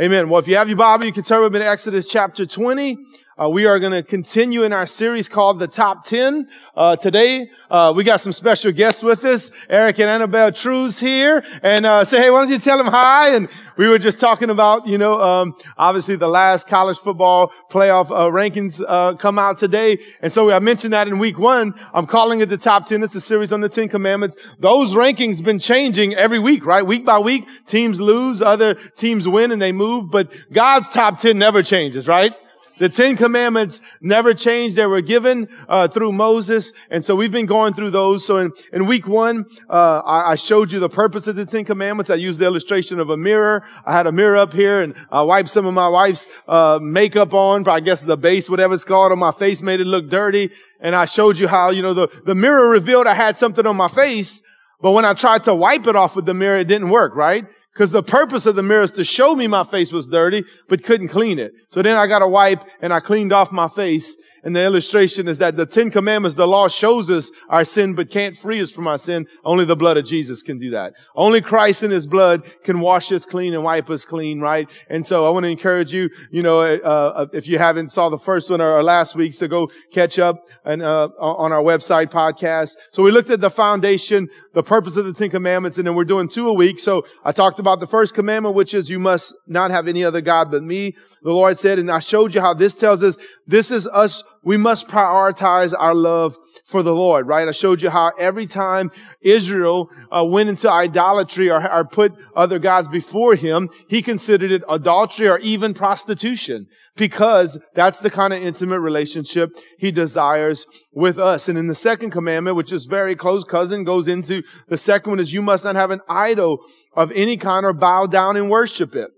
Amen. Well, if you have your Bible, you can turn with me to Exodus chapter 20. Uh, we are going to continue in our series called The Top 10. Uh, today, uh, we got some special guests with us. Eric and Annabelle Trues here. And, uh, say, hey, why don't you tell them hi? And we were just talking about, you know, um, obviously the last college football playoff, uh, rankings, uh, come out today. And so I mentioned that in week one. I'm calling it the top 10. It's a series on the 10 commandments. Those rankings been changing every week, right? Week by week, teams lose, other teams win and they move, but God's top 10 never changes, right? The Ten Commandments never changed. They were given uh, through Moses, and so we've been going through those. So in, in week one, uh, I, I, showed you the purpose of the Ten Commandments. I used the illustration of a mirror. I had a mirror up here, and I wiped some of my wife's uh, makeup on, I guess the base, whatever it's called, on my face, made it look dirty. And I showed you how you know the the mirror revealed I had something on my face, but when I tried to wipe it off with the mirror, it didn't work. Right? Because the purpose of the mirror is to show me my face was dirty, but couldn't clean it. So then I got a wipe and I cleaned off my face and the illustration is that the Ten Commandments, the law shows us our sin, but can't free us from our sin. Only the blood of Jesus can do that. Only Christ in his blood can wash us clean and wipe us clean, right? And so I want to encourage you, you know, uh, uh, if you haven't saw the first one or last week's to go catch up and, uh, on our website podcast. So we looked at the foundation, the purpose of the Ten Commandments, and then we're doing two a week. So I talked about the first commandment, which is you must not have any other God but me. The Lord said, and I showed you how this tells us this is us we must prioritize our love for the Lord, right? I showed you how every time Israel uh, went into idolatry or, or put other gods before him, he considered it adultery or even prostitution because that's the kind of intimate relationship he desires with us. And in the second commandment, which is very close cousin, goes into the second one is you must not have an idol of any kind or bow down and worship it.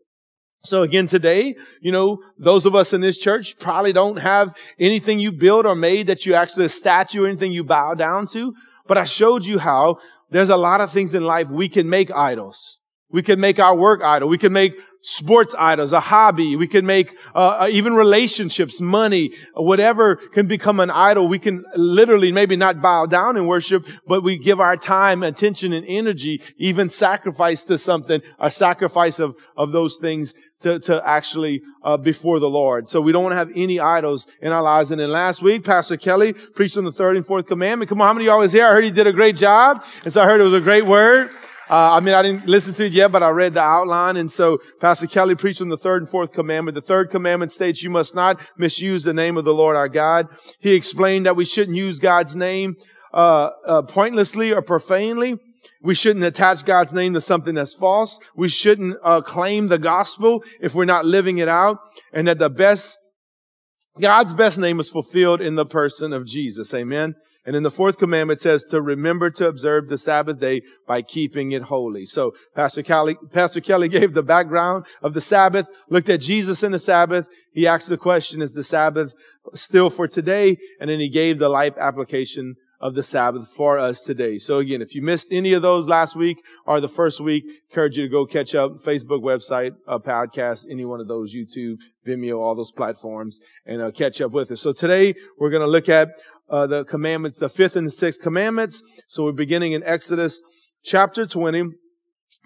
So again, today, you know, those of us in this church probably don't have anything you build or made that you actually a statue or anything you bow down to. But I showed you how there's a lot of things in life we can make idols. We can make our work idol. We can make sports idols, a hobby. We can make uh, uh, even relationships, money, whatever can become an idol. We can literally maybe not bow down in worship, but we give our time, attention, and energy, even sacrifice to something, a sacrifice of, of those things to, to actually uh, before the Lord. So we don't want to have any idols in our lives. And then last week, Pastor Kelly preached on the third and fourth commandment. Come on, how many of y'all was here? I heard he did a great job. And so I heard it was a great word. Uh, I mean, I didn't listen to it yet, but I read the outline. And so Pastor Kelly preached on the third and fourth commandment. The third commandment states you must not misuse the name of the Lord our God. He explained that we shouldn't use God's name uh, uh, pointlessly or profanely. We shouldn't attach God's name to something that's false. We shouldn't uh, claim the gospel if we're not living it out. And that the best, God's best name is fulfilled in the person of Jesus. Amen. And in the fourth commandment says to remember to observe the Sabbath day by keeping it holy. So Pastor Kelly, Pastor Kelly gave the background of the Sabbath, looked at Jesus in the Sabbath. He asked the question, is the Sabbath still for today? And then he gave the life application of the Sabbath for us today. So again, if you missed any of those last week or the first week, encourage you to go catch up Facebook website, a podcast, any one of those, YouTube, Vimeo, all those platforms, and uh, catch up with us. So today we're going to look at uh, the commandments, the fifth and the sixth commandments. So we're beginning in Exodus chapter 20.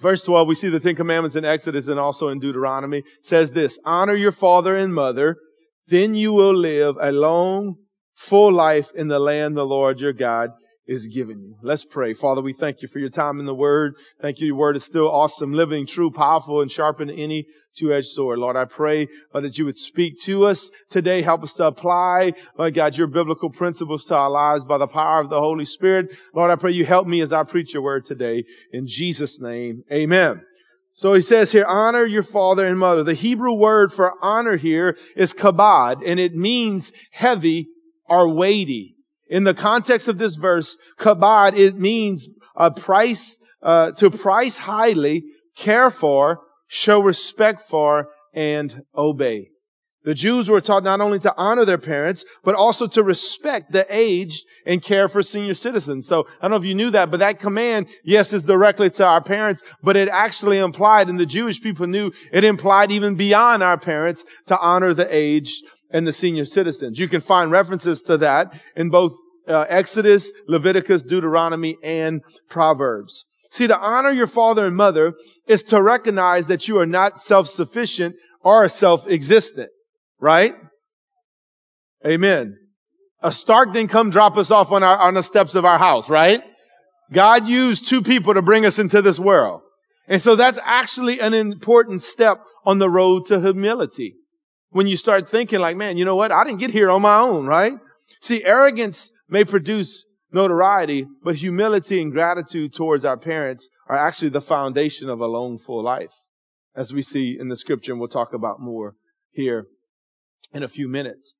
Verse 12, we see the Ten Commandments in Exodus and also in Deuteronomy. It says this, honor your father and mother, then you will live a long, full life in the land the Lord your God is giving you. Let's pray. Father, we thank you for your time in the Word. Thank you. Your Word is still awesome, living, true, powerful, and sharper any two-edged sword. Lord, I pray Lord, that you would speak to us today. Help us to apply, Lord God, your biblical principles to our lives by the power of the Holy Spirit. Lord, I pray you help me as I preach your word today. In Jesus' name, amen. So he says here, honor your father and mother. The Hebrew word for honor here is kabod, and it means heavy or weighty. In the context of this verse, kabod, it means a price, uh, to price highly, care for, show respect for, and obey. The Jews were taught not only to honor their parents, but also to respect the aged and care for senior citizens. So I don't know if you knew that, but that command, yes, is directly to our parents, but it actually implied, and the Jewish people knew, it implied even beyond our parents to honor the aged and the senior citizens. You can find references to that in both uh, Exodus, Leviticus, Deuteronomy, and Proverbs. See, to honor your father and mother is to recognize that you are not self-sufficient or self-existent, right? Amen. A Stark didn't come drop us off on our, on the steps of our house, right? God used two people to bring us into this world. And so that's actually an important step on the road to humility. When you start thinking like, man, you know what? I didn't get here on my own, right? See, arrogance may produce notoriety, but humility and gratitude towards our parents are actually the foundation of a long, full life, as we see in the scripture, and we'll talk about more here in a few minutes.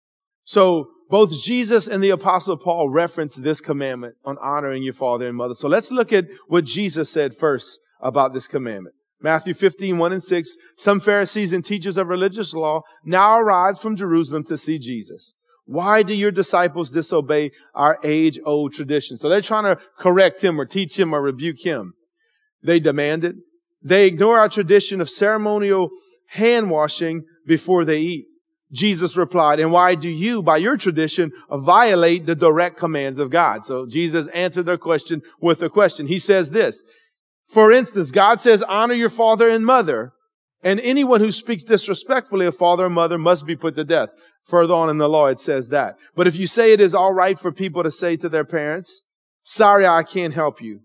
So both Jesus and the apostle Paul reference this commandment on honoring your father and mother. So let's look at what Jesus said first about this commandment. Matthew 15, 1 and 6. Some Pharisees and teachers of religious law now arrived from Jerusalem to see Jesus. Why do your disciples disobey our age old tradition? So they're trying to correct him or teach him or rebuke him. They demanded. They ignore our tradition of ceremonial hand washing before they eat. Jesus replied, and why do you, by your tradition, violate the direct commands of God? So Jesus answered their question with a question. He says this, for instance, God says, honor your father and mother, and anyone who speaks disrespectfully of father and mother must be put to death. Further on in the law, it says that. But if you say it is all right for people to say to their parents, sorry, I can't help you.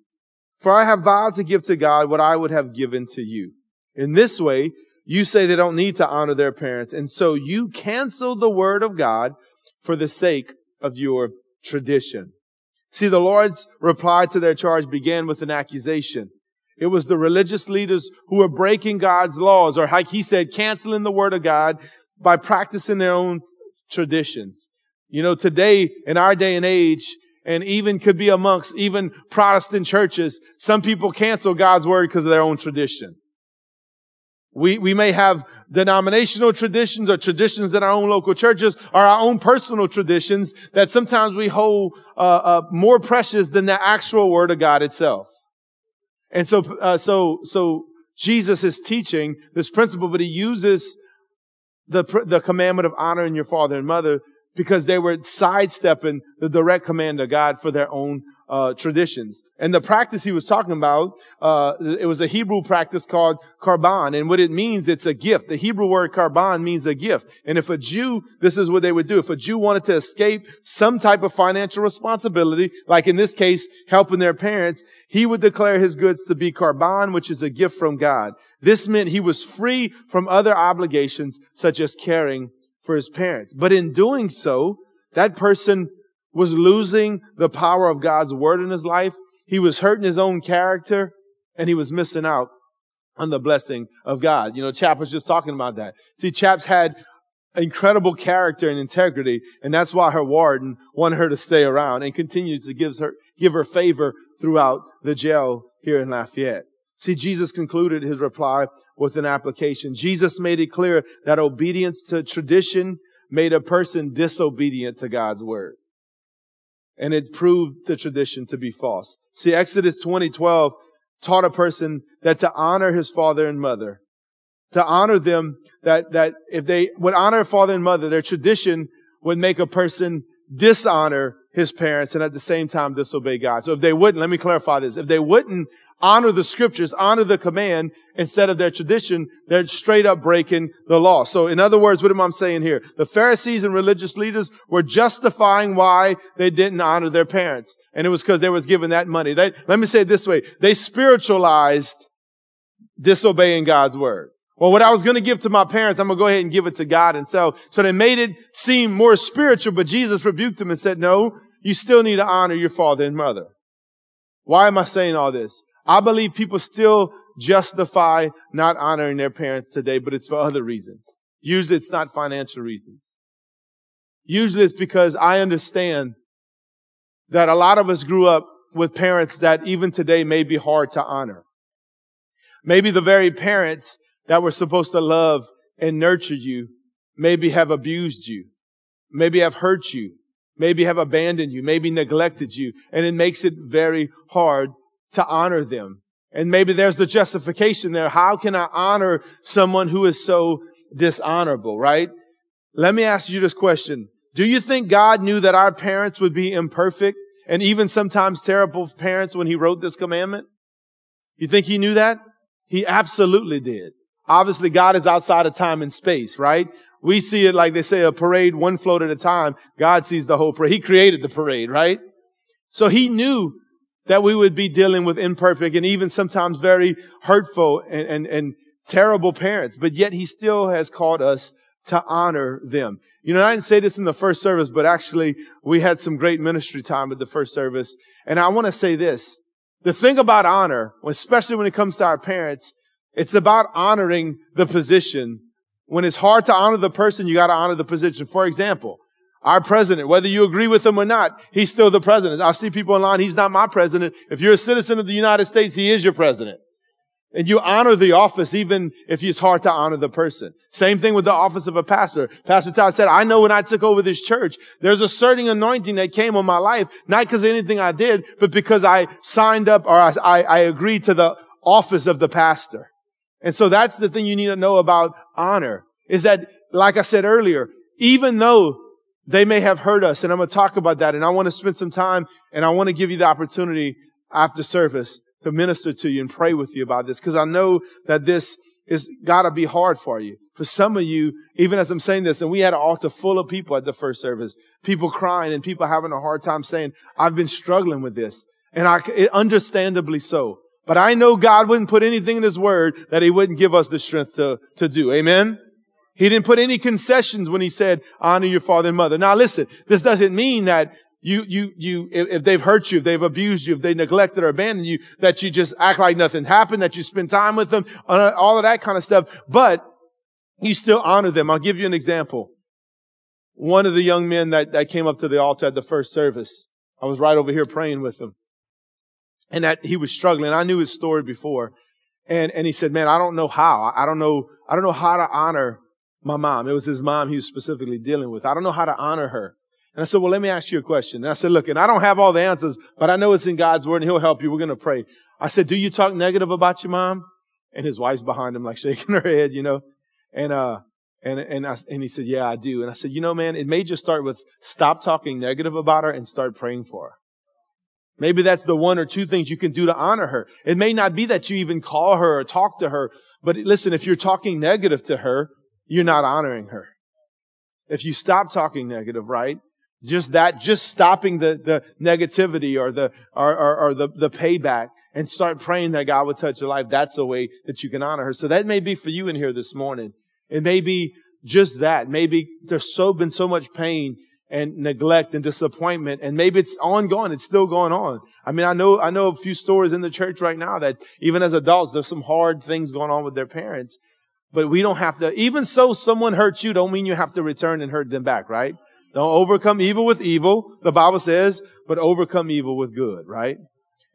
For I have vowed to give to God what I would have given to you. In this way, you say they don't need to honor their parents. And so you cancel the word of God for the sake of your tradition. See, the Lord's reply to their charge began with an accusation. It was the religious leaders who were breaking God's laws, or like he said, canceling the word of God by practicing their own traditions. You know, today, in our day and age, and even could be amongst even Protestant churches, some people cancel God's word because of their own tradition. We, we may have denominational traditions or traditions in our own local churches or our own personal traditions that sometimes we hold uh, uh, more precious than the actual word of God itself. And so, uh, so, so Jesus is teaching this principle, but he uses the, the commandment of honoring your father and mother because they were sidestepping the direct command of God for their own uh, traditions. And the practice he was talking about, uh, it was a Hebrew practice called corban. And what it means, it's a gift. The Hebrew word corban means a gift. And if a Jew, this is what they would do. If a Jew wanted to escape some type of financial responsibility, like in this case, helping their parents, he would declare his goods to be corban, which is a gift from God. This meant he was free from other obligations, such as caring for his parents. But in doing so, that person was losing the power of God's word in his life. He was hurting his own character and he was missing out on the blessing of God. You know, Chap was just talking about that. See, Chap's had incredible character and integrity, and that's why her warden wanted her to stay around and continues to give her, give her favor throughout the jail here in Lafayette. See, Jesus concluded his reply with an application. Jesus made it clear that obedience to tradition made a person disobedient to God's word and it proved the tradition to be false. See, Exodus 2012 taught a person that to honor his father and mother, to honor them, that, that if they would honor a father and mother, their tradition would make a person dishonor his parents and at the same time disobey God. So if they wouldn't, let me clarify this. If they wouldn't honor the scriptures, honor the command instead of their tradition, they're straight up breaking the law. So in other words, what am I saying here? The Pharisees and religious leaders were justifying why they didn't honor their parents. And it was because they was given that money. They, let me say it this way. They spiritualized disobeying God's word. Well, what I was going to give to my parents, I'm going to go ahead and give it to God and so, so they made it seem more spiritual, but Jesus rebuked them and said, no, you still need to honor your father and mother. Why am I saying all this? I believe people still justify not honoring their parents today, but it's for other reasons. Usually it's not financial reasons. Usually it's because I understand that a lot of us grew up with parents that even today may be hard to honor. Maybe the very parents that were supposed to love and nurture you maybe have abused you, maybe have hurt you, maybe have abandoned you, maybe neglected you, and it makes it very hard to honor them. And maybe there's the justification there. How can I honor someone who is so dishonorable, right? Let me ask you this question. Do you think God knew that our parents would be imperfect and even sometimes terrible parents when he wrote this commandment? You think he knew that? He absolutely did. Obviously, God is outside of time and space, right? We see it like they say a parade, one float at a time. God sees the whole parade. He created the parade, right? So he knew that we would be dealing with imperfect and even sometimes very hurtful and, and, and terrible parents, but yet he still has called us to honor them. You know, I didn't say this in the first service, but actually we had some great ministry time at the first service. And I want to say this. The thing about honor, especially when it comes to our parents, it's about honoring the position. When it's hard to honor the person, you got to honor the position. For example, our president, whether you agree with him or not, he's still the president. I see people online, he's not my president. If you're a citizen of the United States, he is your president. And you honor the office even if it's hard to honor the person. Same thing with the office of a pastor. Pastor Todd said, I know when I took over this church, there's a certain anointing that came on my life, not because of anything I did, but because I signed up or I, I, I agreed to the office of the pastor. And so that's the thing you need to know about honor is that, like I said earlier, even though they may have hurt us, and I'm going to talk about that, and I want to spend some time and I want to give you the opportunity after service to minister to you and pray with you about this because I know that this is got to be hard for you. For some of you, even as I'm saying this, and we had an altar full of people at the first service, people crying and people having a hard time saying, I've been struggling with this. And I, understandably so. But I know God wouldn't put anything in His Word that He wouldn't give us the strength to, to do. Amen? He didn't put any concessions when He said, honor your father and mother. Now listen, this doesn't mean that you, you, you, if they've hurt you, if they've abused you, if they neglected or abandoned you, that you just act like nothing happened, that you spend time with them, uh, all of that kind of stuff. But you still honor them. I'll give you an example. One of the young men that, that came up to the altar at the first service, I was right over here praying with him and that he was struggling. I knew his story before. And, and he said, man, I don't know how. I don't know, I don't know how to honor my mom. It was his mom he was specifically dealing with. I don't know how to honor her. And I said, well, let me ask you a question. And I said, look, and I don't have all the answers, but I know it's in God's word and he'll help you. We're going to pray. I said, do you talk negative about your mom? And his wife's behind him, like shaking her head, you know. And, uh, and, and, I, and he said, yeah, I do. And I said, you know, man, it may just start with stop talking negative about her and start praying for her. Maybe that's the one or two things you can do to honor her. It may not be that you even call her or talk to her, but listen, if you're talking negative to her, you're not honoring her. If you stop talking negative, right? Just that, just stopping the, the negativity or the, or, or, or the, the payback and start praying that God would touch your life. That's a way that you can honor her. So that may be for you in here this morning. It may be just that. Maybe there's so been so much pain and neglect and disappointment. And maybe it's ongoing. It's still going on. I mean, I know, I know a few stories in the church right now that even as adults, there's some hard things going on with their parents. But we don't have to, even so someone hurts you, don't mean you have to return and hurt them back, right? Don't overcome evil with evil, the Bible says, but overcome evil with good, right?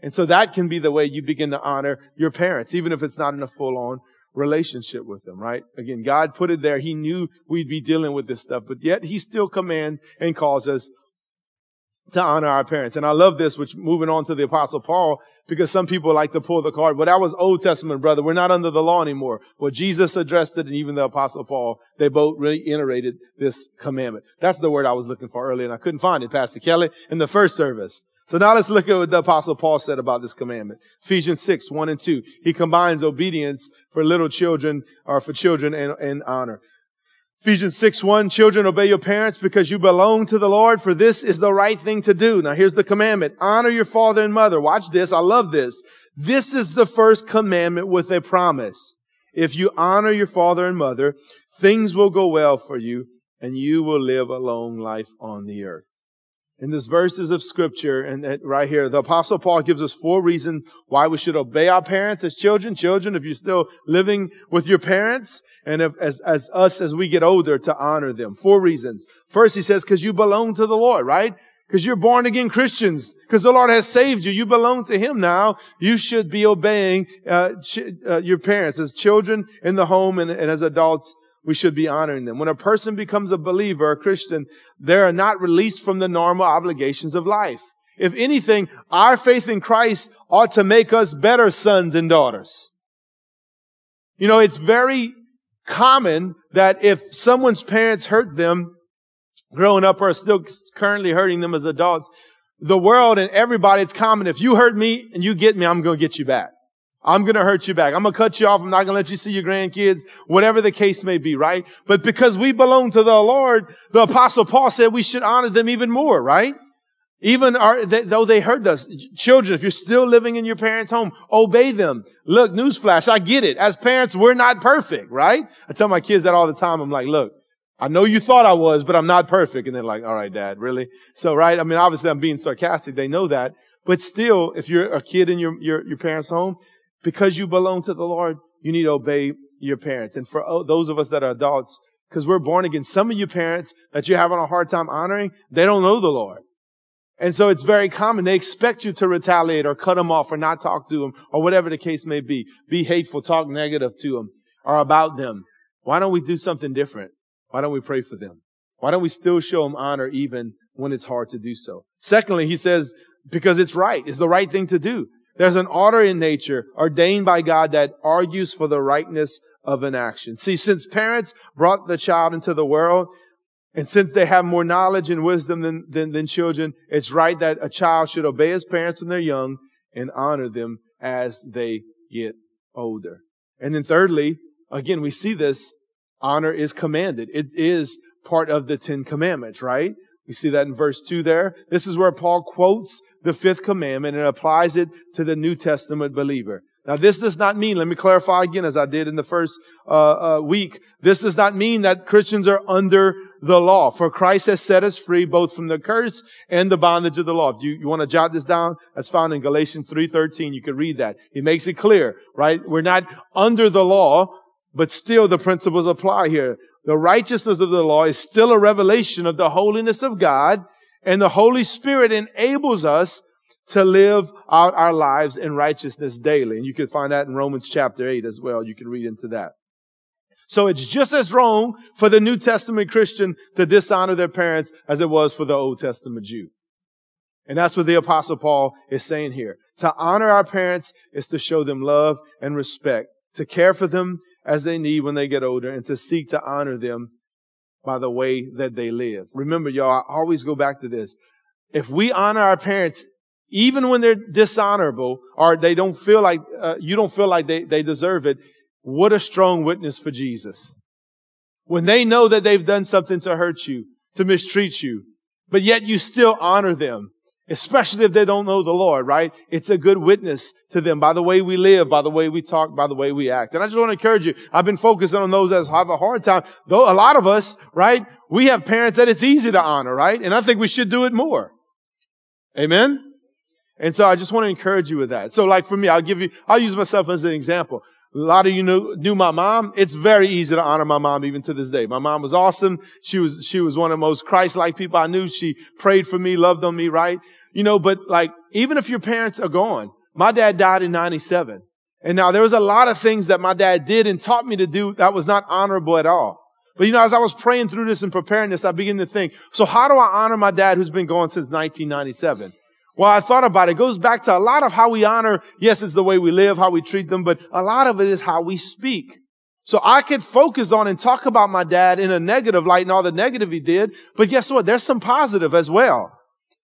And so that can be the way you begin to honor your parents, even if it's not in a full on relationship with them, right? Again, God put it there. He knew we'd be dealing with this stuff, but yet He still commands and calls us to honor our parents. And I love this, which moving on to the apostle Paul, because some people like to pull the card, but that was Old Testament, brother. We're not under the law anymore. Well, Jesus addressed it and even the apostle Paul, they both reiterated this commandment. That's the word I was looking for earlier and I couldn't find it, Pastor Kelly, in the first service. So now let's look at what the apostle Paul said about this commandment. Ephesians 6, 1 and 2. He combines obedience for little children or for children and, and honor. Ephesians 6, 1, children obey your parents because you belong to the Lord for this is the right thing to do. Now here's the commandment. Honor your father and mother. Watch this. I love this. This is the first commandment with a promise. If you honor your father and mother, things will go well for you and you will live a long life on the earth in this verses of scripture and right here, the apostle Paul gives us four reasons why we should obey our parents as children. Children, if you're still living with your parents and if, as, as us as we get older to honor them. Four reasons. First, he says, cause you belong to the Lord, right? Cause you're born again Christians. Cause the Lord has saved you. You belong to Him now. You should be obeying, uh, ch- uh, your parents as children in the home and, and as adults we should be honoring them. When a person becomes a believer, a Christian, they are not released from the normal obligations of life. If anything, our faith in Christ ought to make us better sons and daughters. You know, it's very common that if someone's parents hurt them growing up or still currently hurting them as adults, the world and everybody, it's common. If you hurt me and you get me, I'm going to get you back. I'm going to hurt you back. I'm going to cut you off. I'm not going to let you see your grandkids, whatever the case may be, right? But because we belong to the Lord, the apostle Paul said we should honor them even more, right? Even our, they, though they hurt us. Children, if you're still living in your parents' home, obey them. Look, newsflash, I get it. As parents, we're not perfect, right? I tell my kids that all the time. I'm like, look, I know you thought I was, but I'm not perfect. And they're like, all right, dad, really? So, right? I mean, obviously I'm being sarcastic. They know that. But still, if you're a kid in your, your, your parents' home, because you belong to the Lord, you need to obey your parents. And for oh, those of us that are adults, because we're born again, some of you parents that you're having a hard time honoring, they don't know the Lord. And so it's very common. They expect you to retaliate or cut them off or not talk to them or whatever the case may be. Be hateful, talk negative to them or about them. Why don't we do something different? Why don't we pray for them? Why don't we still show them honor even when it's hard to do so? Secondly, he says, because it's right. It's the right thing to do. There's an order in nature ordained by God that argues for the rightness of an action. See, since parents brought the child into the world, and since they have more knowledge and wisdom than, than, than children, it's right that a child should obey his parents when they're young and honor them as they get older. And then thirdly, again, we see this honor is commanded. It is part of the Ten Commandments, right? We see that in verse 2 there. This is where Paul quotes the fifth commandment and applies it to the New Testament believer. Now, this does not mean, let me clarify again, as I did in the first uh, uh, week, this does not mean that Christians are under the law. For Christ has set us free both from the curse and the bondage of the law. If you, you want to jot this down, that's found in Galatians 3.13. You can read that. He makes it clear, right? We're not under the law, but still the principles apply here. The righteousness of the law is still a revelation of the holiness of God and the Holy Spirit enables us to live out our lives in righteousness daily. And you can find that in Romans chapter 8 as well. You can read into that. So it's just as wrong for the New Testament Christian to dishonor their parents as it was for the Old Testament Jew. And that's what the apostle Paul is saying here. To honor our parents is to show them love and respect, to care for them as they need when they get older, and to seek to honor them by the way that they live. Remember, y'all, I always go back to this. If we honor our parents, even when they're dishonorable or they don't feel like, uh, you don't feel like they, they deserve it, what a strong witness for Jesus. When they know that they've done something to hurt you, to mistreat you, but yet you still honor them especially if they don't know the Lord, right? It's a good witness to them by the way we live, by the way we talk, by the way we act. And I just want to encourage you. I've been focusing on those that have a hard time. Though a lot of us, right? We have parents that it's easy to honor, right? And I think we should do it more. Amen? And so I just want to encourage you with that. So like for me, I'll give you, I'll use myself as an example. A lot of you knew, knew my mom. It's very easy to honor my mom even to this day. My mom was awesome. She was, she was one of the most Christ-like people I knew. She prayed for me, loved on me, right? You know, but like, even if your parents are gone, my dad died in 97. And now there was a lot of things that my dad did and taught me to do that was not honorable at all. But you know, as I was praying through this and preparing this, I began to think, so how do I honor my dad who's been gone since 1997? Well, I thought about it. It goes back to a lot of how we honor. Yes, it's the way we live, how we treat them, but a lot of it is how we speak. So I could focus on and talk about my dad in a negative light and all the negative he did, but guess what? There's some positive as well.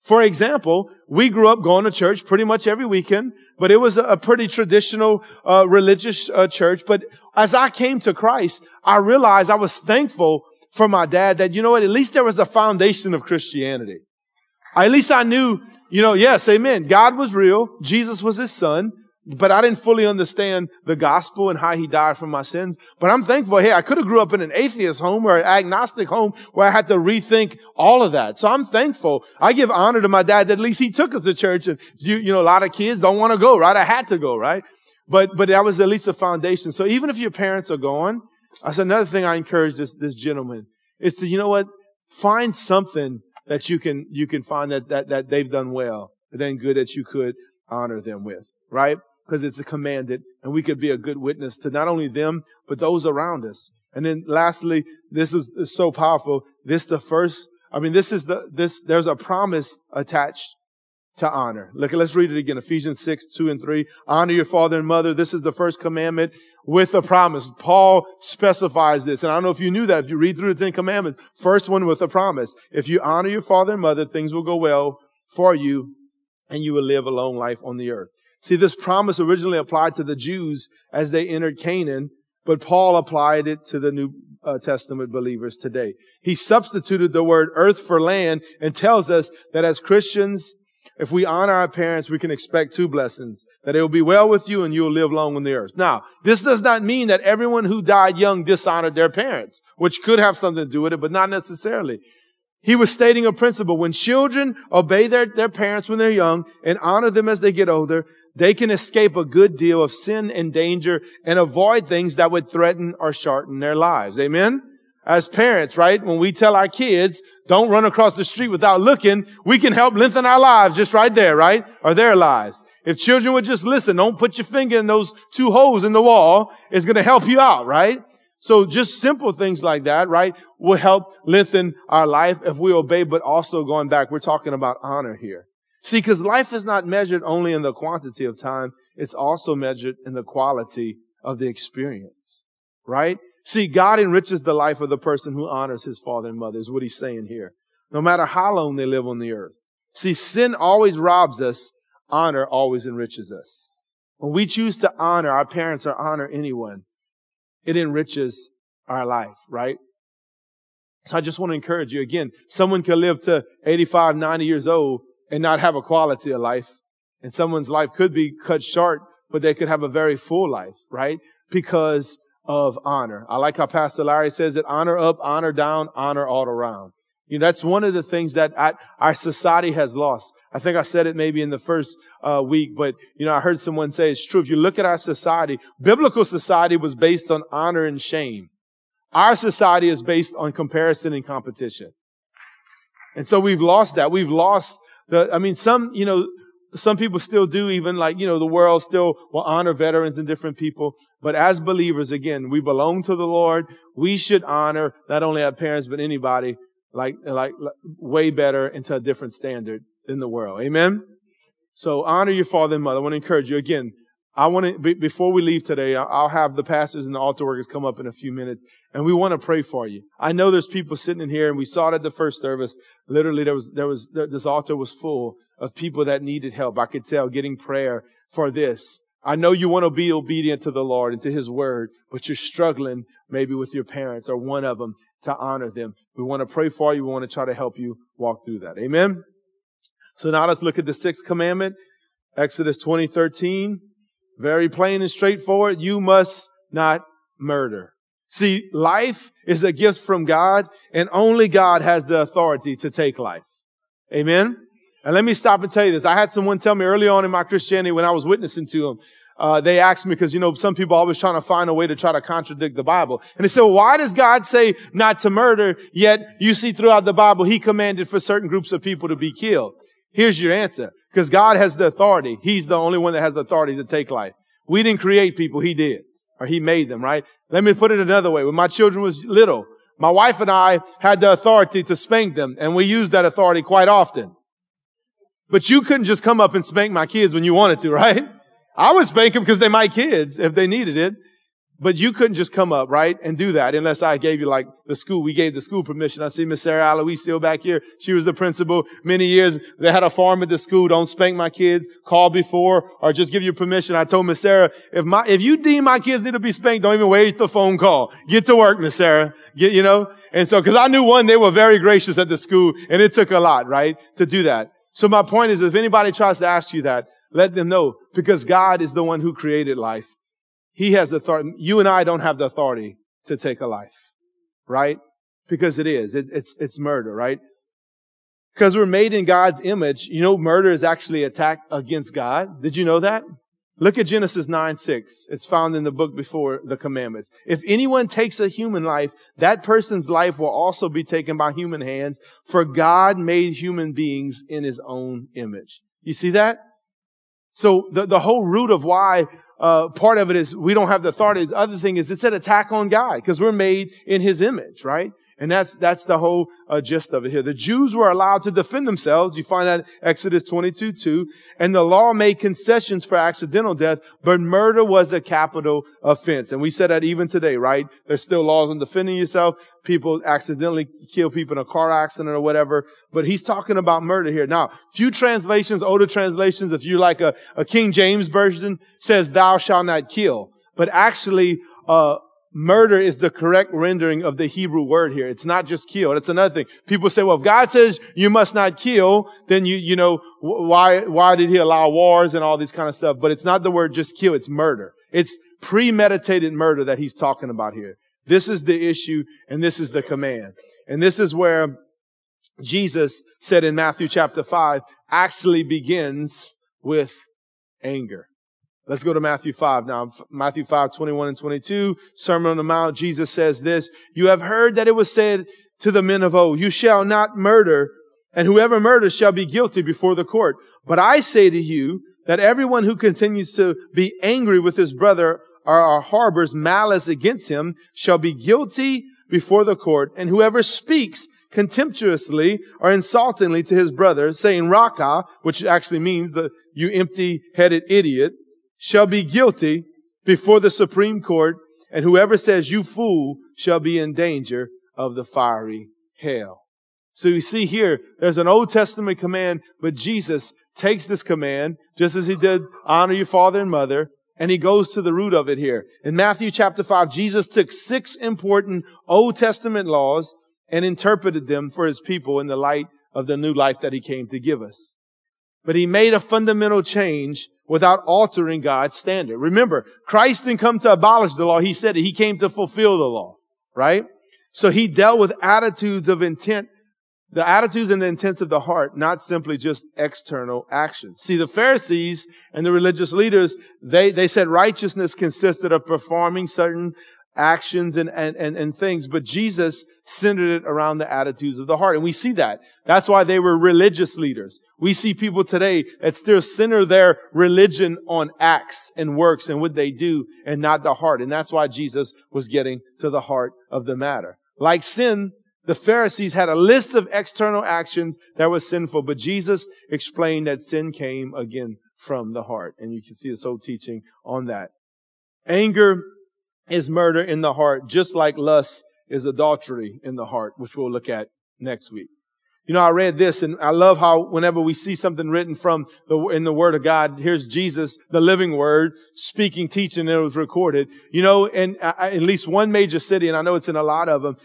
For example, we grew up going to church pretty much every weekend, but it was a pretty traditional uh, religious uh, church. But as I came to Christ, I realized I was thankful for my dad that, you know what, at least there was a foundation of Christianity. At least I knew, you know, yes, amen. God was real. Jesus was his son but I didn't fully understand the gospel and how he died for my sins. But I'm thankful. Hey, I could have grew up in an atheist home or an agnostic home where I had to rethink all of that. So I'm thankful. I give honor to my dad that at least he took us to church. And you, you know, a lot of kids don't want to go, right? I had to go, right? But, but that was at least a foundation. So even if your parents are gone, that's another thing I encourage this, this gentleman is to, you know what? Find something that you can, you can find that, that, that they've done well and then good that you could honor them with, right? Because it's a commanded and we could be a good witness to not only them, but those around us. And then lastly, this is, is so powerful. This the first, I mean, this is the, this, there's a promise attached to honor. Look, let's read it again. Ephesians 6, 2 and 3. Honor your father and mother. This is the first commandment with a promise. Paul specifies this. And I don't know if you knew that. If you read through the Ten Commandments, first one with a promise. If you honor your father and mother, things will go well for you and you will live a long life on the earth. See, this promise originally applied to the Jews as they entered Canaan, but Paul applied it to the New uh, Testament believers today. He substituted the word earth for land and tells us that as Christians, if we honor our parents, we can expect two blessings, that it will be well with you and you'll live long on the earth. Now, this does not mean that everyone who died young dishonored their parents, which could have something to do with it, but not necessarily. He was stating a principle. When children obey their, their parents when they're young and honor them as they get older, they can escape a good deal of sin and danger and avoid things that would threaten or shorten their lives. Amen? As parents, right? When we tell our kids, don't run across the street without looking, we can help lengthen our lives just right there, right? Or their lives. If children would just listen, don't put your finger in those two holes in the wall, it's going to help you out, right? So just simple things like that, right, will help lengthen our life if we obey, but also going back, we're talking about honor here. See, because life is not measured only in the quantity of time, it's also measured in the quality of the experience, right? See, God enriches the life of the person who honors his father and mother, is what he's saying here. No matter how long they live on the earth. See, sin always robs us. Honor always enriches us. When we choose to honor our parents or honor anyone, it enriches our life, right? So I just want to encourage you again. Someone can live to 85, 90 years old and not have a quality of life. And someone's life could be cut short, but they could have a very full life, right? Because of honor. I like how Pastor Larry says it, honor up, honor down, honor all around. You know, that's one of the things that our society has lost. I think I said it maybe in the first uh, week, but you know, I heard someone say it's true. If you look at our society, biblical society was based on honor and shame. Our society is based on comparison and competition. And so we've lost that. We've lost the, I mean, some, you know, some people still do even like, you know, the world still will honor veterans and different people. But as believers, again, we belong to the Lord. We should honor not only our parents, but anybody like, like, like way better into a different standard than the world. Amen. So honor your father and mother. I want to encourage you again. I want to, before we leave today, I'll have the pastors and the altar workers come up in a few minutes and we want to pray for you. I know there's people sitting in here and we saw it at the first service. Literally there was, there was, this altar was full of people that needed help. I could tell getting prayer for this. I know you want to be obedient to the Lord and to His word, but you're struggling maybe with your parents or one of them to honor them. We want to pray for you. We want to try to help you walk through that. Amen. So now let's look at the sixth commandment. Exodus 20, 13. Very plain and straightforward. You must not murder. See, life is a gift from God and only God has the authority to take life. Amen. And let me stop and tell you this. I had someone tell me early on in my Christianity when I was witnessing to them, uh, they asked me because, you know, some people always trying to find a way to try to contradict the Bible. And they said, well, why does God say not to murder, yet you see throughout the Bible, He commanded for certain groups of people to be killed? Here's your answer. Because God has the authority. He's the only one that has the authority to take life. We didn't create people. He did. Or He made them, right? Let me put it another way. When my children was little, my wife and I had the authority to spank them, and we used that authority quite often. But you couldn't just come up and spank my kids when you wanted to, right? I would spank them because they're my kids if they needed it. But you couldn't just come up, right, and do that unless I gave you like the school. We gave the school permission. I see Miss Sarah Aloisio back here. She was the principal many years. They had a farm at the school. Don't spank my kids. Call before or just give you permission. I told Miss Sarah, if my, if you deem my kids need to be spanked, don't even wait the phone call. Get to work, Miss Sarah. Get, you know? And so, cause I knew one, they were very gracious at the school and it took a lot, right, to do that. So my point is, if anybody tries to ask you that, let them know because God is the one who created life. He has the authority. You and I don't have the authority to take a life, right? Because it is. It, it's, it's murder, right? Because we're made in God's image. You know, murder is actually attack against God. Did you know that? Look at Genesis 9, 6. It's found in the book before the commandments. If anyone takes a human life, that person's life will also be taken by human hands, for God made human beings in his own image. You see that? So the, the whole root of why uh, part of it is we don't have the authority. The other thing is it's an attack on God because we're made in His image, right? And that's, that's the whole uh, gist of it here. The Jews were allowed to defend themselves. You find that Exodus 22, 2. And the law made concessions for accidental death, but murder was a capital offense. And we said that even today, right? There's still laws on defending yourself. People accidentally kill people in a car accident or whatever. But he's talking about murder here. Now, few translations, older translations, if you like a, a King James version, says thou shalt not kill. But actually, uh, murder is the correct rendering of the Hebrew word here. It's not just kill. That's another thing. People say, well, if God says you must not kill, then you, you know, why, why did he allow wars and all this kind of stuff? But it's not the word just kill. It's murder. It's premeditated murder that he's talking about here. This is the issue and this is the command. And this is where Jesus said in Matthew chapter 5 actually begins with anger. Let's go to Matthew 5 now. Matthew 5, 21 and 22. Sermon on the Mount. Jesus says this, You have heard that it was said to the men of old, You shall not murder, and whoever murders shall be guilty before the court. But I say to you that everyone who continues to be angry with his brother or harbors malice against him shall be guilty before the court. And whoever speaks contemptuously or insultingly to his brother, saying Raca, which actually means the you empty-headed idiot, shall be guilty before the Supreme Court, and whoever says you fool shall be in danger of the fiery hell. So you see here, there's an Old Testament command, but Jesus takes this command, just as he did honor your father and mother, and he goes to the root of it here. In Matthew chapter 5, Jesus took six important Old Testament laws and interpreted them for his people in the light of the new life that he came to give us. But he made a fundamental change without altering God's standard. Remember, Christ didn't come to abolish the law. He said he came to fulfill the law, right? So he dealt with attitudes of intent, the attitudes and the intents of the heart, not simply just external actions. See, the Pharisees and the religious leaders, they, they said righteousness consisted of performing certain actions and, and, and, and things, but Jesus centered it around the attitudes of the heart. And we see that. That's why they were religious leaders. We see people today that still center their religion on acts and works and what they do and not the heart. And that's why Jesus was getting to the heart of the matter. Like sin, the Pharisees had a list of external actions that were sinful, but Jesus explained that sin came again from the heart. And you can see his whole teaching on that. Anger is murder in the heart, just like lust is adultery in the heart, which we'll look at next week. You know, I read this and I love how whenever we see something written from the, in the Word of God, here's Jesus, the living Word, speaking, teaching, and it was recorded. You know, in uh, at least one major city, and I know it's in a lot of them,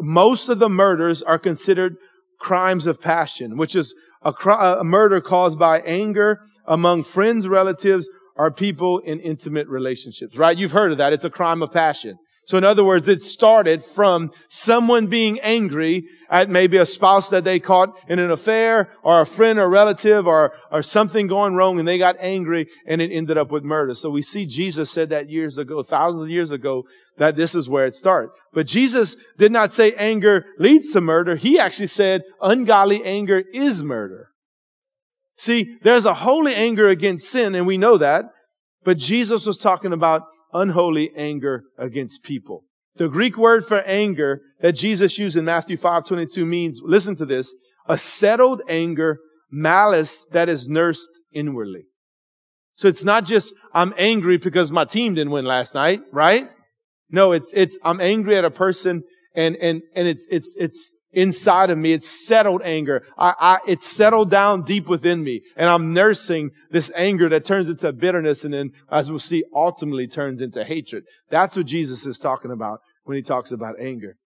most of the murders are considered crimes of passion, which is a, a murder caused by anger among friends, relatives, or people in intimate relationships, right? You've heard of that. It's a crime of passion. So in other words, it started from someone being angry at maybe a spouse that they caught in an affair or a friend or relative or, or something going wrong and they got angry and it ended up with murder. So we see Jesus said that years ago, thousands of years ago, that this is where it started. But Jesus did not say anger leads to murder. He actually said ungodly anger is murder. See, there's a holy anger against sin and we know that. But Jesus was talking about unholy anger against people. The Greek word for anger that Jesus used in Matthew 5 22 means, listen to this, a settled anger, malice that is nursed inwardly. So it's not just, I'm angry because my team didn't win last night, right? No, it's, it's, I'm angry at a person and, and, and it's, it's, it's, inside of me. It's settled anger. I, I, it's settled down deep within me. And I'm nursing this anger that turns into bitterness and then, as we'll see, ultimately turns into hatred. That's what Jesus is talking about when he talks about anger.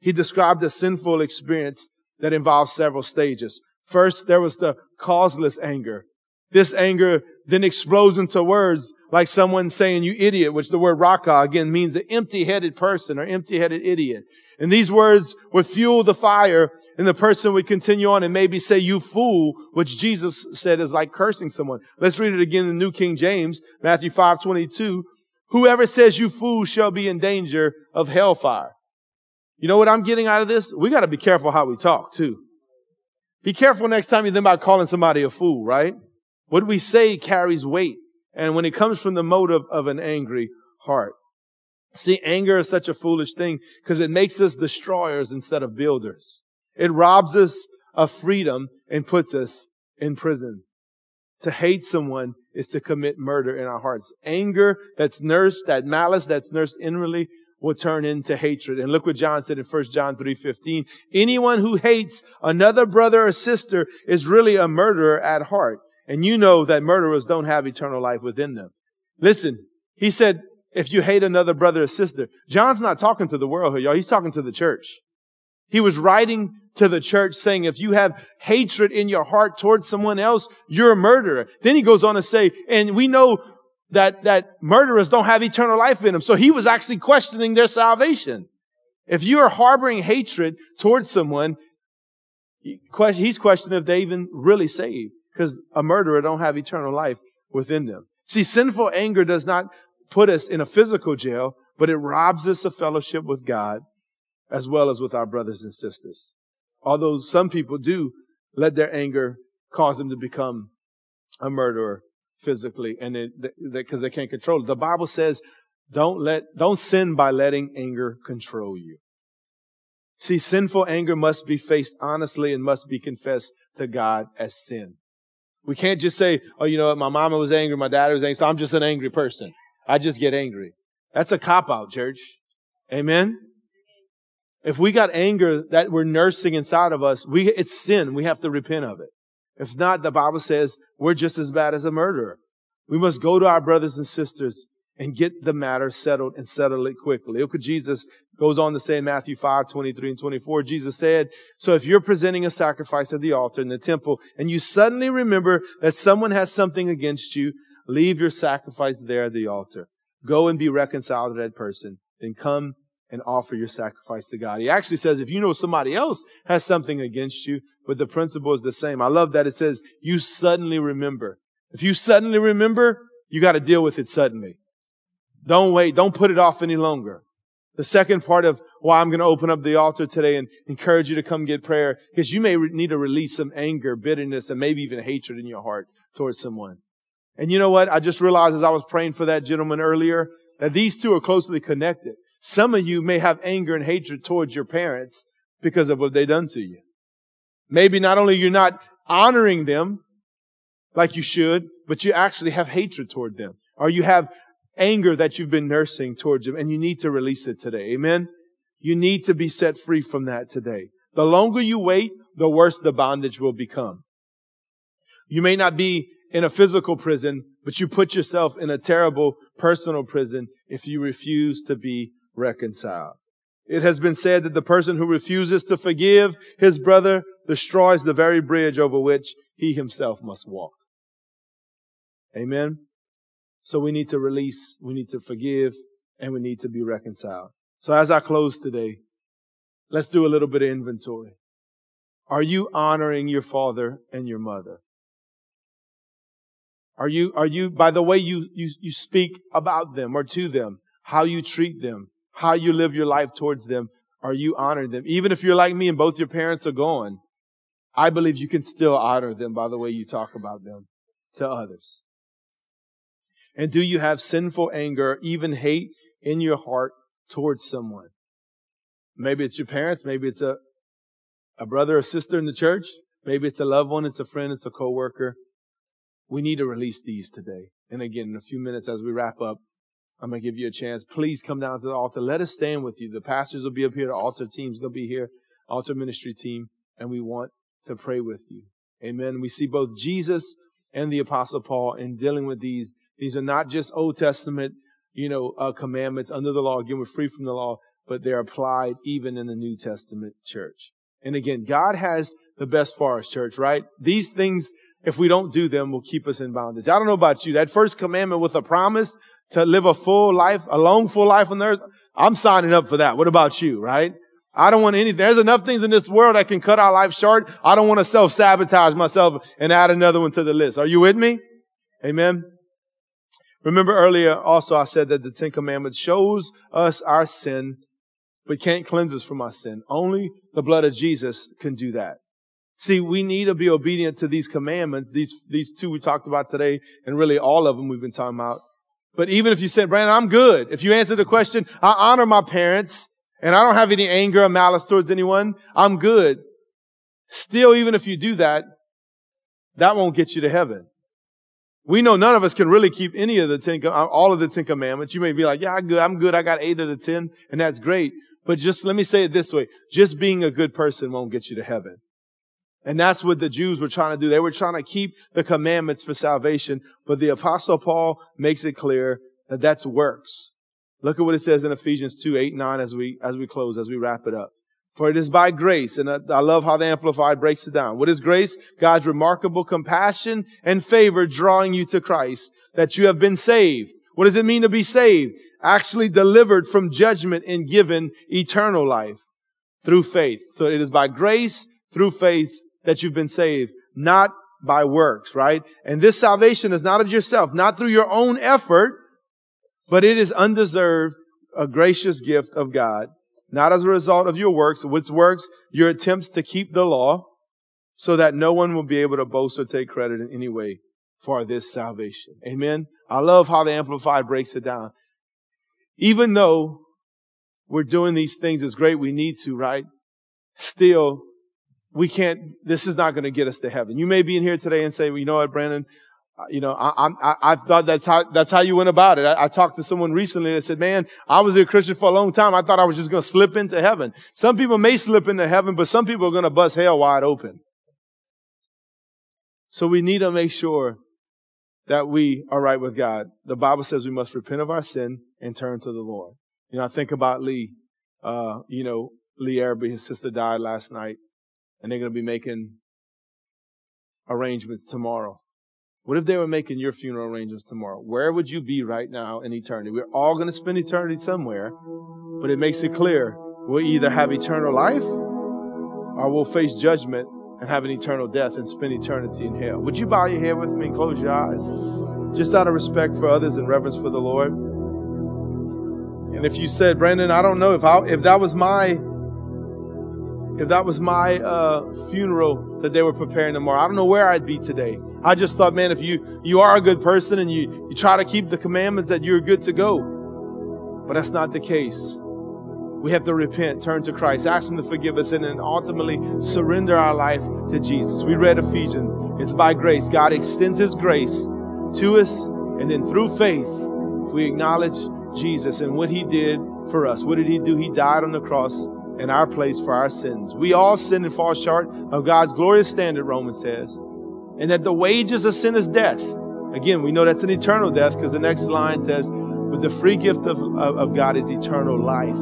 He described a sinful experience that involves several stages. First, there was the causeless anger. This anger then explodes into words like someone saying, you idiot, which the word raca again means an empty-headed person or empty-headed idiot. And these words would fuel the fire and the person would continue on and maybe say, you fool, which Jesus said is like cursing someone. Let's read it again in the New King James, Matthew 5, 22. Whoever says you fool shall be in danger of hellfire. You know what I'm getting out of this? We got to be careful how we talk too. Be careful next time you think about calling somebody a fool, right? What we say carries weight. And when it comes from the motive of an angry heart. See, anger is such a foolish thing because it makes us destroyers instead of builders. It robs us of freedom and puts us in prison. To hate someone is to commit murder in our hearts. Anger that's nursed, that malice that's nursed inwardly will turn into hatred. And look what John said in 1 John 3:15. Anyone who hates another brother or sister is really a murderer at heart. And you know that murderers don't have eternal life within them. Listen, he said, if you hate another brother or sister, John's not talking to the world here, y'all. He's talking to the church. He was writing to the church saying, if you have hatred in your heart towards someone else, you're a murderer. Then he goes on to say, and we know that, that murderers don't have eternal life in them. So he was actually questioning their salvation. If you are harboring hatred towards someone, he's questioning if they even really saved because a murderer don't have eternal life within them. See, sinful anger does not put us in a physical jail, but it robs us of fellowship with God as well as with our brothers and sisters. Although some people do let their anger cause them to become a murderer physically and because they, they can't control it. The Bible says, don't let, don't sin by letting anger control you. See, sinful anger must be faced honestly and must be confessed to God as sin. We can't just say, oh, you know what, my mama was angry, my dad was angry, so I'm just an angry person. I just get angry. That's a cop out, church. Amen? If we got anger that we're nursing inside of us, we, it's sin. We have to repent of it. If not, the Bible says we're just as bad as a murderer. We must go to our brothers and sisters and get the matter settled and settle it quickly. Look Jesus goes on to say in Matthew 5, 23 and 24. Jesus said, So if you're presenting a sacrifice at the altar in the temple and you suddenly remember that someone has something against you, leave your sacrifice there at the altar. Go and be reconciled to that person. Then come and offer your sacrifice to God. He actually says if you know somebody else has something against you, but the principle is the same. I love that it says you suddenly remember. If you suddenly remember, you got to deal with it suddenly. Don't wait. Don't put it off any longer. The second part of why I'm going to open up the altar today and encourage you to come get prayer, because you may need to release some anger, bitterness, and maybe even hatred in your heart towards someone. And you know what? I just realized as I was praying for that gentleman earlier that these two are closely connected. Some of you may have anger and hatred towards your parents because of what they've done to you. Maybe not only you're not honoring them like you should, but you actually have hatred toward them. Or you have anger that you've been nursing towards them and you need to release it today. Amen? You need to be set free from that today. The longer you wait, the worse the bondage will become. You may not be in a physical prison, but you put yourself in a terrible personal prison if you refuse to be reconciled. It has been said that the person who refuses to forgive his brother destroys the very bridge over which he himself must walk. Amen. So we need to release, we need to forgive, and we need to be reconciled. So as I close today, let's do a little bit of inventory. Are you honoring your father and your mother? Are you, are you, by the way you, you, you speak about them or to them, how you treat them, how you live your life towards them, are you honoring them? Even if you're like me and both your parents are gone, I believe you can still honor them by the way you talk about them to others. And do you have sinful anger, even hate in your heart towards someone? Maybe it's your parents, maybe it's a, a brother or sister in the church, maybe it's a loved one, it's a friend, it's a coworker. We need to release these today. And again, in a few minutes as we wrap up, I'm going to give you a chance. Please come down to the altar. Let us stand with you. The pastors will be up here. The altar team's going to be here. Altar ministry team. And we want to pray with you. Amen. We see both Jesus and the apostle Paul in dealing with these. These are not just Old Testament, you know, uh, commandments under the law. Again, we're free from the law, but they're applied even in the New Testament church. And again, God has the best for us, church, right? These things, if we don't do them, will keep us in bondage. I don't know about you. That first commandment with a promise to live a full life, a long, full life on earth, I'm signing up for that. What about you, right? I don't want anything. There's enough things in this world that can cut our life short. I don't want to self-sabotage myself and add another one to the list. Are you with me? Amen. Remember earlier also I said that the Ten Commandments shows us our sin, but can't cleanse us from our sin. Only the blood of Jesus can do that. See, we need to be obedient to these commandments, these, these two we talked about today, and really all of them we've been talking about. But even if you said, Brandon, I'm good. If you answer the question, I honor my parents and I don't have any anger or malice towards anyone, I'm good. Still, even if you do that, that won't get you to heaven. We know none of us can really keep any of the ten, all of the ten commandments. You may be like, yeah, I'm good. I'm good. I got eight of the ten and that's great. But just let me say it this way. Just being a good person won't get you to heaven. And that's what the Jews were trying to do. They were trying to keep the commandments for salvation. But the apostle Paul makes it clear that that's works. Look at what it says in Ephesians 2, 8, 9 as we, as we close, as we wrap it up. For it is by grace, and I love how the Amplified breaks it down. What is grace? God's remarkable compassion and favor drawing you to Christ, that you have been saved. What does it mean to be saved? Actually delivered from judgment and given eternal life through faith. So it is by grace, through faith, that you've been saved, not by works, right? And this salvation is not of yourself, not through your own effort, but it is undeserved, a gracious gift of God, not as a result of your works, which works, your attempts to keep the law, so that no one will be able to boast or take credit in any way for this salvation. Amen. I love how the Amplified breaks it down. Even though we're doing these things as great, we need to, right? Still, we can't, this is not going to get us to heaven. You may be in here today and say, well, you know what, Brandon, uh, you know, I, I, I thought that's how, that's how you went about it. I, I talked to someone recently that said, man, I was a Christian for a long time. I thought I was just going to slip into heaven. Some people may slip into heaven, but some people are going to bust hell wide open. So we need to make sure that we are right with God. The Bible says we must repent of our sin and turn to the Lord. You know, I think about Lee, uh, you know, Lee Araby, his sister died last night and they're going to be making arrangements tomorrow. What if they were making your funeral arrangements tomorrow? Where would you be right now in eternity? We're all going to spend eternity somewhere, but it makes it clear we'll either have eternal life or we'll face judgment and have an eternal death and spend eternity in hell. Would you bow your head with me and close your eyes? Just out of respect for others and reverence for the Lord. And if you said, Brandon, I don't know if I, if that was my if that was my uh, funeral that they were preparing tomorrow. I don't know where I'd be today. I just thought, man, if you, you are a good person and you, you try to keep the commandments, that you're good to go. But that's not the case. We have to repent, turn to Christ, ask Him to forgive us, and then ultimately surrender our life to Jesus. We read Ephesians. It's by grace. God extends His grace to us, and then through faith, we acknowledge Jesus and what He did for us. What did He do? He died on the cross in our place for our sins. We all sin and fall short of God's glorious standard, Romans says. And that the wages of sin is death. Again, we know that's an eternal death because the next line says, but the free gift of, of, of, God is eternal life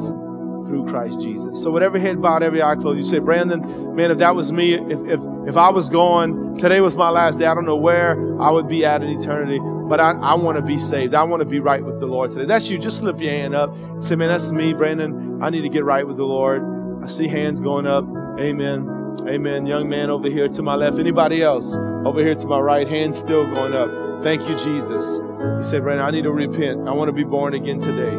through Christ Jesus. So whatever head bowed, every eye closed, you say, Brandon, man, if that was me, if, if, if I was gone, today was my last day, I don't know where I would be at in eternity, but I, I want to be saved. I want to be right with the Lord today. That's you. Just slip your hand up. Say, man, that's me, Brandon. I need to get right with the Lord. I see hands going up. Amen. Amen. Young man over here to my left. Anybody else? Over here to my right. Hands still going up. Thank you, Jesus. You said, Brandon, I need to repent. I want to be born again today.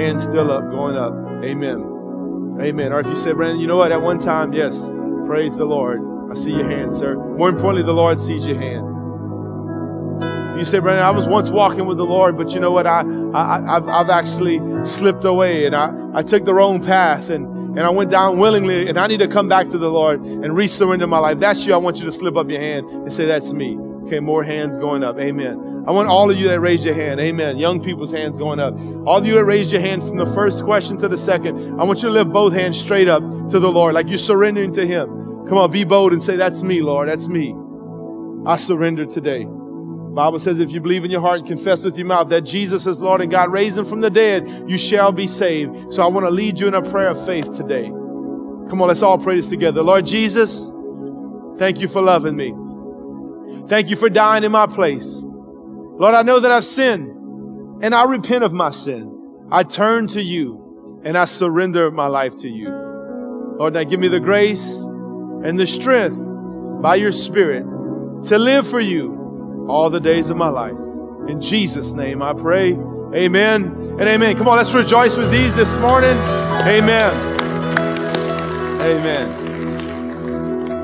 Hands still up, going up. Amen. Amen. Or if you said, Brandon, you know what? At one time, yes. Praise the Lord. I see your hand, sir. More importantly, the Lord sees your hand. You say, Brandon, I was once walking with the Lord, but you know what? I, I, have I've actually slipped away and I, I took the wrong path and, and I went down willingly and I need to come back to the Lord and resurrender my life. That's you. I want you to slip up your hand and say, that's me. Okay, more hands going up. Amen. I want all of you that raised your hand. Amen. Young people's hands going up. All of you that raised your hand from the first question to the second, I want you to lift both hands straight up to the Lord, like you're surrendering to Him. Come on, be bold and say, That's me, Lord. That's me. I surrender today. Bible says if you believe in your heart and confess with your mouth that Jesus is Lord and God raised him from the dead, you shall be saved. So I want to lead you in a prayer of faith today. Come on, let's all pray this together. Lord Jesus, thank you for loving me. Thank you for dying in my place. Lord, I know that I've sinned and I repent of my sin. I turn to you and I surrender my life to you. Lord, now give me the grace and the strength by your Spirit to live for you all the days of my life. In Jesus' name I pray. Amen and amen. Come on, let's rejoice with these this morning. Amen. Amen.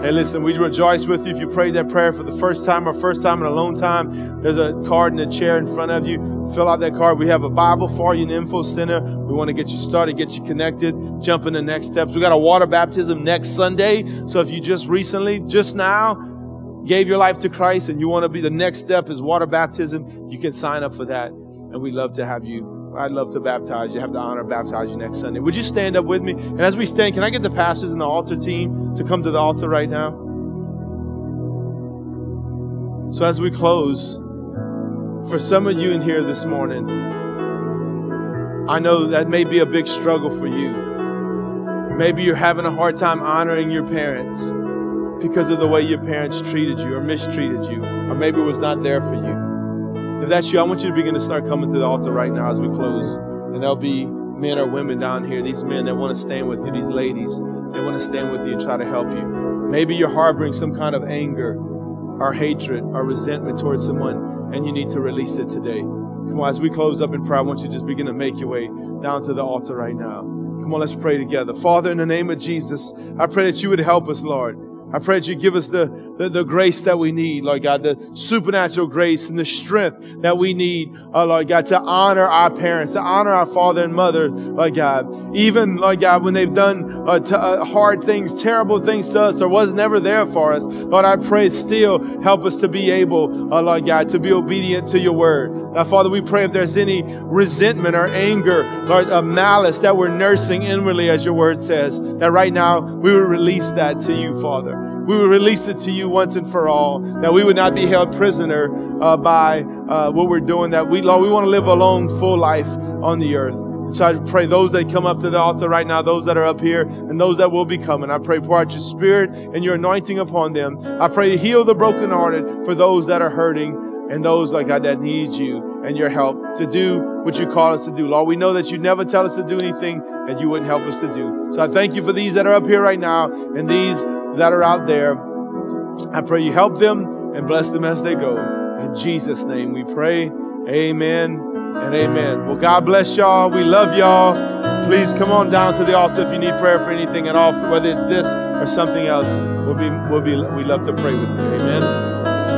Hey, listen, we rejoice with you. If you prayed that prayer for the first time or first time in a long time, there's a card in the chair in front of you. fill out that card. We have a Bible for you in the info center. We want to get you started, get you connected, jump in the next steps. We got a water baptism next Sunday. So if you just recently, just now, gave your life to Christ and you want to be the next step is water baptism, you can sign up for that. And we'd love to have you. I'd love to baptize you, have the honor of baptize you next Sunday. Would you stand up with me? And as we stand, can I get the pastors and the altar team to come to the altar right now? So as we close, for some of you in here this morning, I know that may be a big struggle for you. Maybe you're having a hard time honoring your parents because of the way your parents treated you or mistreated you, or maybe was not there for you. If that's you, I want you to begin to start coming to the altar right now as we close. And there'll be men or women down here, these men that want to stand with you, these ladies, they want to stand with you and try to help you. Maybe you're harboring some kind of anger or hatred or resentment towards someone and you need to release it today. Come on, as we close up in prayer, I want you to just begin to make your way down to the altar right now. Come on, let's pray together. Father, in the name of Jesus, I pray that you would help us, Lord. I pray that you give us the, the, the, grace that we need, Lord God, the supernatural grace and the strength that we need, uh, Lord God, to honor our parents, to honor our father and mother, Lord God. Even, Lord God, when they've done uh, t- uh, hard things, terrible things to us, or was never there for us, Lord, I pray still help us to be able, uh, Lord God, to be obedient to your word. Now, Father, we pray if there's any resentment or anger, Lord, uh, malice that we're nursing inwardly, as your word says, that right now we will release that to you, Father we would release it to you once and for all, that we would not be held prisoner uh, by uh, what we're doing, that we, Lord, we want to live a long, full life on the earth. So I pray those that come up to the altar right now, those that are up here, and those that will be coming. I pray pour out your spirit and your anointing upon them. I pray to heal the brokenhearted for those that are hurting and those, like God, that need you and your help to do what you call us to do. Lord, we know that you never tell us to do anything that you wouldn't help us to do. So I thank you for these that are up here right now and these that are out there. I pray you help them and bless them as they go. In Jesus' name we pray. Amen and amen. Well, God bless y'all. We love y'all. Please come on down to the altar if you need prayer for anything at all, whether it's this or something else. We'll be, we'll be, we love to pray with you. Amen.